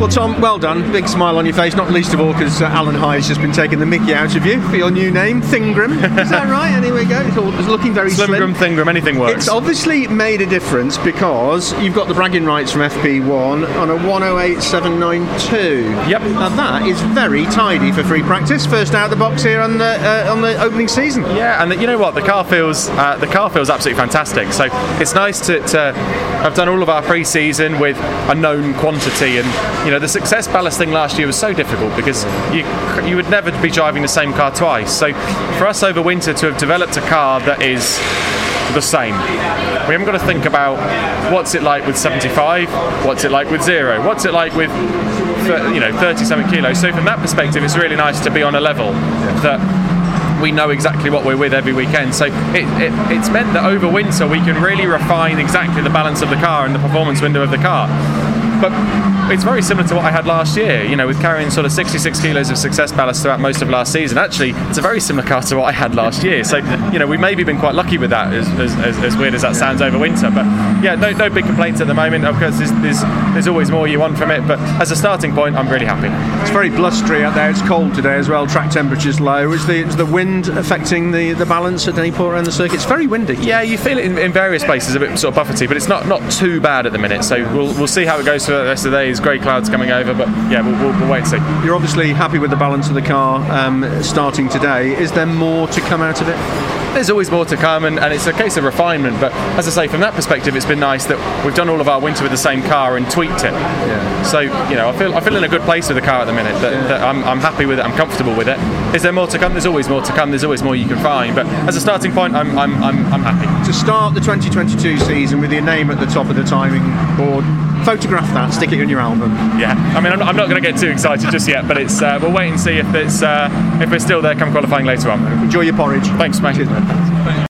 Well, Tom, well done. Big smile on your face, not least of all because uh, Alan Hyde's just been taking the mickey out of you for your new name, Thingram. Is that right? anyway, go. It's, all, it's looking very Slim slim. Grum, Thingram, anything works. It's obviously made a difference because you've got the bragging rights from FP1 on a 108792. Yep. Now that is very tidy for free practice. First out of the box here on the uh, on the opening season. Yeah, and the, you know what? The car feels uh, the car feels absolutely fantastic. So it's nice to, to have done all of our pre-season with a known quantity, and you know the success ballasting last year was so difficult because you you would never be driving the same car twice. So for us over winter to have developed a car that is the same. We haven't got to think about what's it like with 75, what's it like with zero, what's it like with you know 30 something kilos. So from that perspective, it's really nice to be on a level that we know exactly what we're with every weekend. So it, it, it's meant that over winter we can really refine exactly the balance of the car and the performance window of the car. But it's very similar to what I had last year, you know, with carrying sort of 66 kilos of success ballast throughout most of last season. Actually, it's a very similar car to what I had last year. So, you know, we maybe been quite lucky with that, as, as, as, weird as that sounds over winter. But yeah, no, no big complaints at the moment. Of course, there's, there's, there's always more you want from it. But as a starting point, I'm really happy. It's very blustery out there. It's cold today as well. Track temperature's low. Is the is the wind affecting the, the balance at any point around the circuit? It's very windy. Yeah, you feel it in, in various places, a bit sort of buffety, but it's not, not too bad at the minute. So we'll, we'll see how it goes for the rest of the day. There's grey clouds coming over, but yeah, we'll, we'll, we'll wait and see. You're obviously happy with the balance of the car um, starting today. Is there more to come out of it? There's always more to come, and, and it's a case of refinement. But as I say, from that perspective, it's been nice that we've done all of our winter with the same car and tweaked it. Yeah. So you know, I feel I feel in a good place with the car at the minute. That, that I'm, I'm happy with it. I'm comfortable with it. Is there more to come? There's always more to come. There's always more you can find. But as a starting point, I'm I'm, I'm, I'm happy. To start the 2022 season with your name at the top of the timing board, photograph that, stick it in your album. Yeah. I mean, I'm not, I'm not going to get too excited just yet, but it's uh, we'll wait and see if it's uh, if we're still there come qualifying later on. Enjoy your porridge. Thanks, mate. Cheers, mate.